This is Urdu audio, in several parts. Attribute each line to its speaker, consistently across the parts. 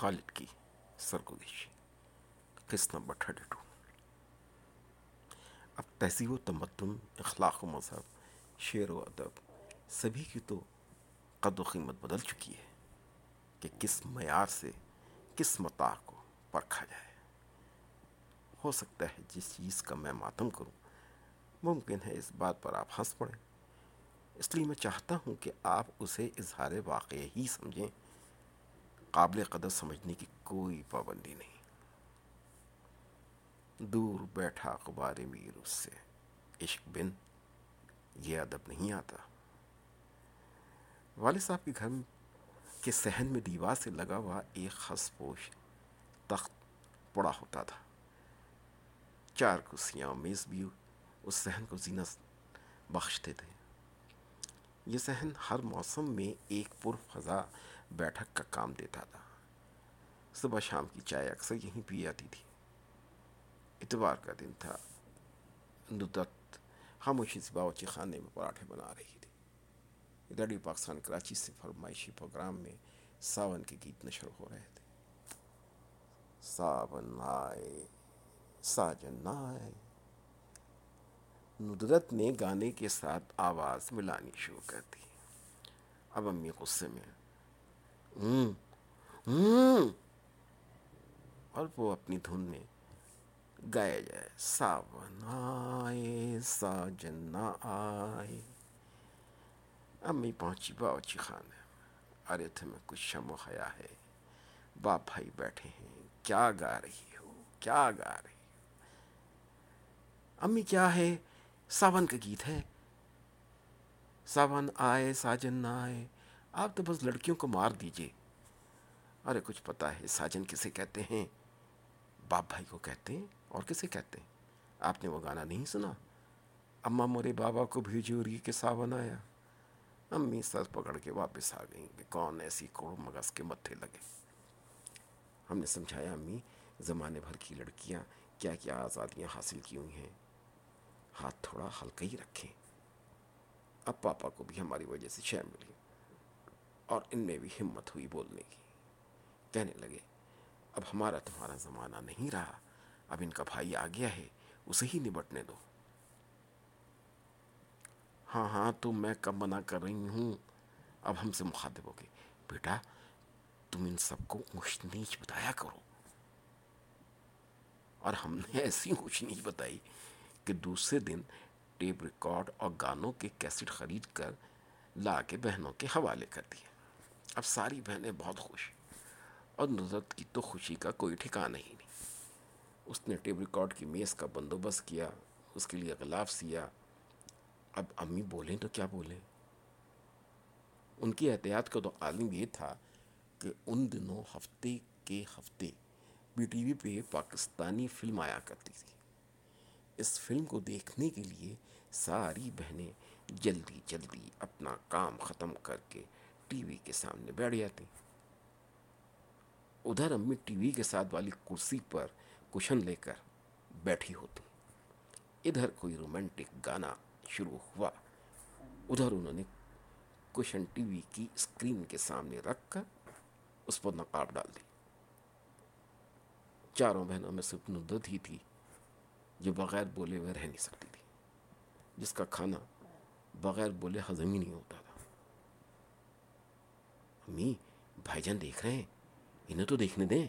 Speaker 1: خالد کی سرگزشی قسط نمبر تھرٹی ٹو۔ اب تہذیب و تمدن، اخلاق و مذہب، شعر و ادب، سبھی کی تو قد و قیمت بدل چکی ہے کہ کس معیار سے کس متاع کو پرکھا جائے۔ ہو سکتا ہے جس چیز کا میں ماتم کروں، ممکن ہے اس بات پر آپ ہنس پڑیں۔ اس لیے میں چاہتا ہوں کہ آپ اسے اظہار واقع ہی سمجھیں۔ قابل قدر سمجھنے کی کوئی پابندی نہیں۔ دور بیٹھا غبار میر اس سے۔ عشق بن، یہ ادب نہیں آتا۔ والد صاحب کے گھر کے صحن میں دیوار سے لگا ہوا ایک خس پوش تخت پڑا ہوتا تھا۔ چار کرسیاں میز بھی اس صحن کو زینت بخشتے تھے۔ یہ صحن ہر موسم میں ایک پر فضا بیٹھک کا کام دیتا تھا۔ صبح شام کی چائے اکثر یہیں پی جاتی تھی۔ اتوار کا دن تھا۔ ندت خاموشی سے باورچی خانے میں پراٹھے بنا رہی تھی۔ ریڈیو پاکستان کراچی سے فرمائشی پروگرام میں ساون کے گیت نشر ہو رہے تھے۔ ساون آئے، ساجن آئے۔ ندرت نے گانے کے ساتھ آواز ملانی شروع کر دی۔ اب امی غصے میں اور وہ اپنی دھن میں گایا جائے، ساون آئے، ساجن آئے۔ امی پہنچی باوچی خانے۔ ارے تھے میں کچھ شم و حیا ہے۔ باپ بھائی بیٹھے ہیں، کیا گا رہی ہو، کیا گا رہی ہو۔ امی کیا ہے؟ ساون کا گیت ہے۔ ساون آئے، ساجن نہ آئے۔ آپ تو بس لڑکیوں کو مار دیجیے۔ ارے، کچھ پتا ہے، ساجن کسے کہتے ہیں؟ باپ بھائی کو کہتے ہیں اور کسے کہتے ہیں؟ آپ نے وہ گانا نہیں سنا؟ اماں مورے بابا کو بھیجوری کے ساون آیا امی سر پکڑ کے واپس آ گئیں کہ کون ایسی کوڑ مغز کے متھے لگے۔ ہم نے سمجھایا، امی، زمانے بھر کی لڑکیاں کیا کیا آزادیاں حاصل کی ہوئی ہیں۔ ہاتھ تھوڑا ہلکا ہی رکھیں۔ اب پاپا کو بھی ہماری وجہ سے شے ملی۔ اور ان میں بھی ہمت ہوئی بولنے کی۔ کہنے لگے، اب ہمارا تمہارا زمانہ نہیں رہا، اب ان کا بھائی آ گیا ہے، اسے ہی نبٹنے دو۔ ہاں ہاں تو میں کب منع کر رہی ہوں؟ اب ہم سے مخاطب ہو گئے۔ بیٹا، تم ان سب کو اونچ نیچ بتایا کرو۔ اور ہم نے ایسی اونچ نیچ بتائی کہ دوسرے دن ٹیپ ریکارڈ اور گانوں کے کیسٹ خرید کر لا کے بہنوں کے حوالے کر دیے اب ساری بہنیں بہت خوش اور نظرت کی تو خوشی کا کوئی ٹھکانہ ہی نہیں۔ اس نے ٹیپ ریکارڈ کی میز کا بندوبست کیا، اس کے لیے غلاف سیا۔ اب امی بولیں تو کیا بولیں؟ ان کی احتیاط کا تو عالم یہ تھا کہ ان دنوں ہفتے کے ہفتے بی ٹی وی پہ پاکستانی فلم آیا کرتی تھی۔ اس فلم کو دیکھنے کے لیے ساری بہنیں جلدی جلدی اپنا کام ختم کر کے ٹی وی کے سامنے بیٹھ جاتی ادھر امی ٹی وی کے ساتھ والی کرسی پر کشن لے کر بیٹھی ہوتی ادھر کوئی رومانٹک گانا شروع ہوا۔ ادھر انہوں نے کشن ٹی وی کی اسکرین کے سامنے رکھ کر اس پر نقاب ڈال دی۔ چاروں بہنوں میں صرف ندت ہی تھی، جو بغیر بولے ہوئے رہ نہیں سکتی تھی۔ جس کا کھانا بغیر بولے ہضم ہی نہیں ہوتا تھا۔ امی، بھائی جان دیکھ رہے ہیں۔ انہیں تو دیکھنے دیں۔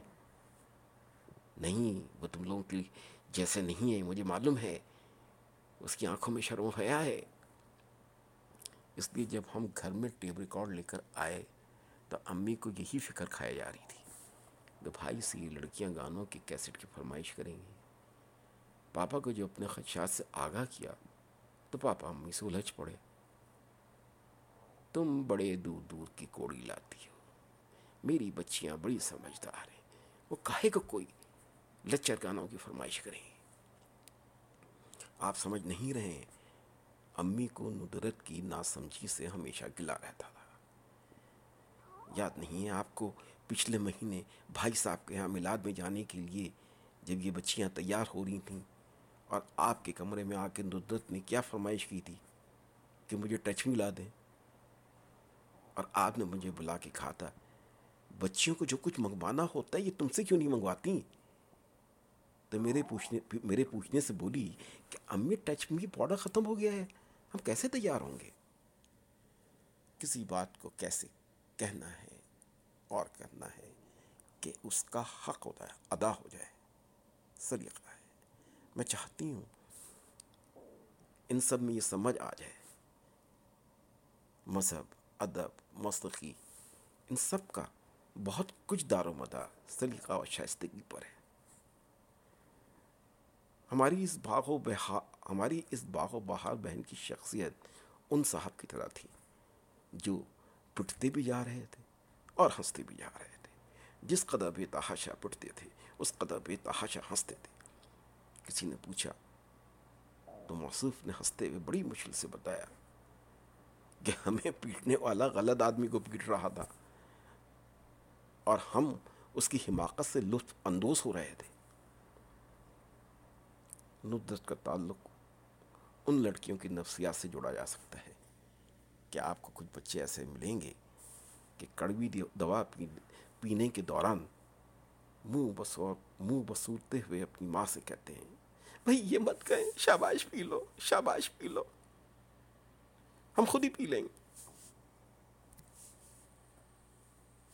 Speaker 1: نہیں، وہ تم لوگوں کی جیسے نہیں ہے، مجھے معلوم ہے۔ اس کی آنکھوں میں شرم حیا ہے۔ اس لیے جب ہم گھر میں ٹیپ ریکارڈ لے کر آئے، تو امی کو یہی فکر کھائی جا رہی تھی کہ بھائی سے یہ لڑکیاں گانوں کی کیسٹ کی فرمائش کریں گی۔ پاپا کو جو اپنے خدشات سے آگاہ کیا، تو پاپا امی سے الجھ پڑے۔ تم بڑے دور دور کی کوڑی لاتی ہو۔ میری بچیاں بڑی سمجھدار ہیں۔ وہ کہے کو کوئی لچر گانوں کی فرمائش کریں۔ آپ سمجھ نہیں رہے ہیں۔ امی کو ندرت کی ناسمجھی سے ہمیشہ گلا رہتا تھا۔ یاد نہیں ہے آپ کو پچھلے مہینے بھائی صاحب کے یہاں میلاد میں جانے کے لیے جب یہ بچیاں تیار ہو رہی تھیں اور آپ کے کمرے میں آ کے ندرت نے کیا فرمائش کی تھی کہ مجھے ٹچ ملا دیں؟ اور آپ نے مجھے بلا کے کھا تھا، بچیوں کو جو کچھ منگوانا ہوتا ہے، یہ تم سے کیوں نہیں منگواتی؟ تو میرے پوچھنے میرے پوچھنے سے بولی کہ امی، ٹچ می پاؤڈر ختم ہو گیا ہے، ہم کیسے تیار ہوں گے؟ کسی بات کو کیسے کہنا ہے اور کرنا ہے کہ اس کا حق ہوتا ہے، ادا ہو جائے سلیقہ ہے۔ میں چاہتی ہوں ان سب میں یہ سمجھ آ جائے۔ مذہب ادب موسیقی ان سب کا بہت کچھ دار و مدار سلیقہ و اچھا شائستگی پر ہے۔ ہماری اس باغ و بہا، ہماری اس باغ و بہار بہن کی شخصیت ان صاحب کی طرح تھی، جو پٹتے بھی جا رہے تھے اور ہنستے بھی جا رہے تھے۔ جس قدر بے تحاشا پٹتے تھے، اس قدر بے تحاشا ہنستے تھے۔ کسی نے پوچھا، تو موصوف نے ہنستے ہوئے بڑی مشکل سے بتایا کہ ہمیں پیٹنے والا غلط آدمی کو پیٹ رہا تھا۔ اور ہم اس کی حماقت سے لطف اندوز ہو رہے تھے۔ ندرت کا تعلق ان لڑکیوں کی نفسیات سے جوڑا جا سکتا ہے۔ کہ آپ کو کچھ بچے ایسے ملیں گے کہ کڑوی دوا پینے کے دوران منہ بسور منہ بسورتے ہوئے اپنی ماں سے کہتے ہیں، بھائی یہ مت کہیں، شاباش پی لو، شاباش پی لو ہم خود ہی پی لیں گے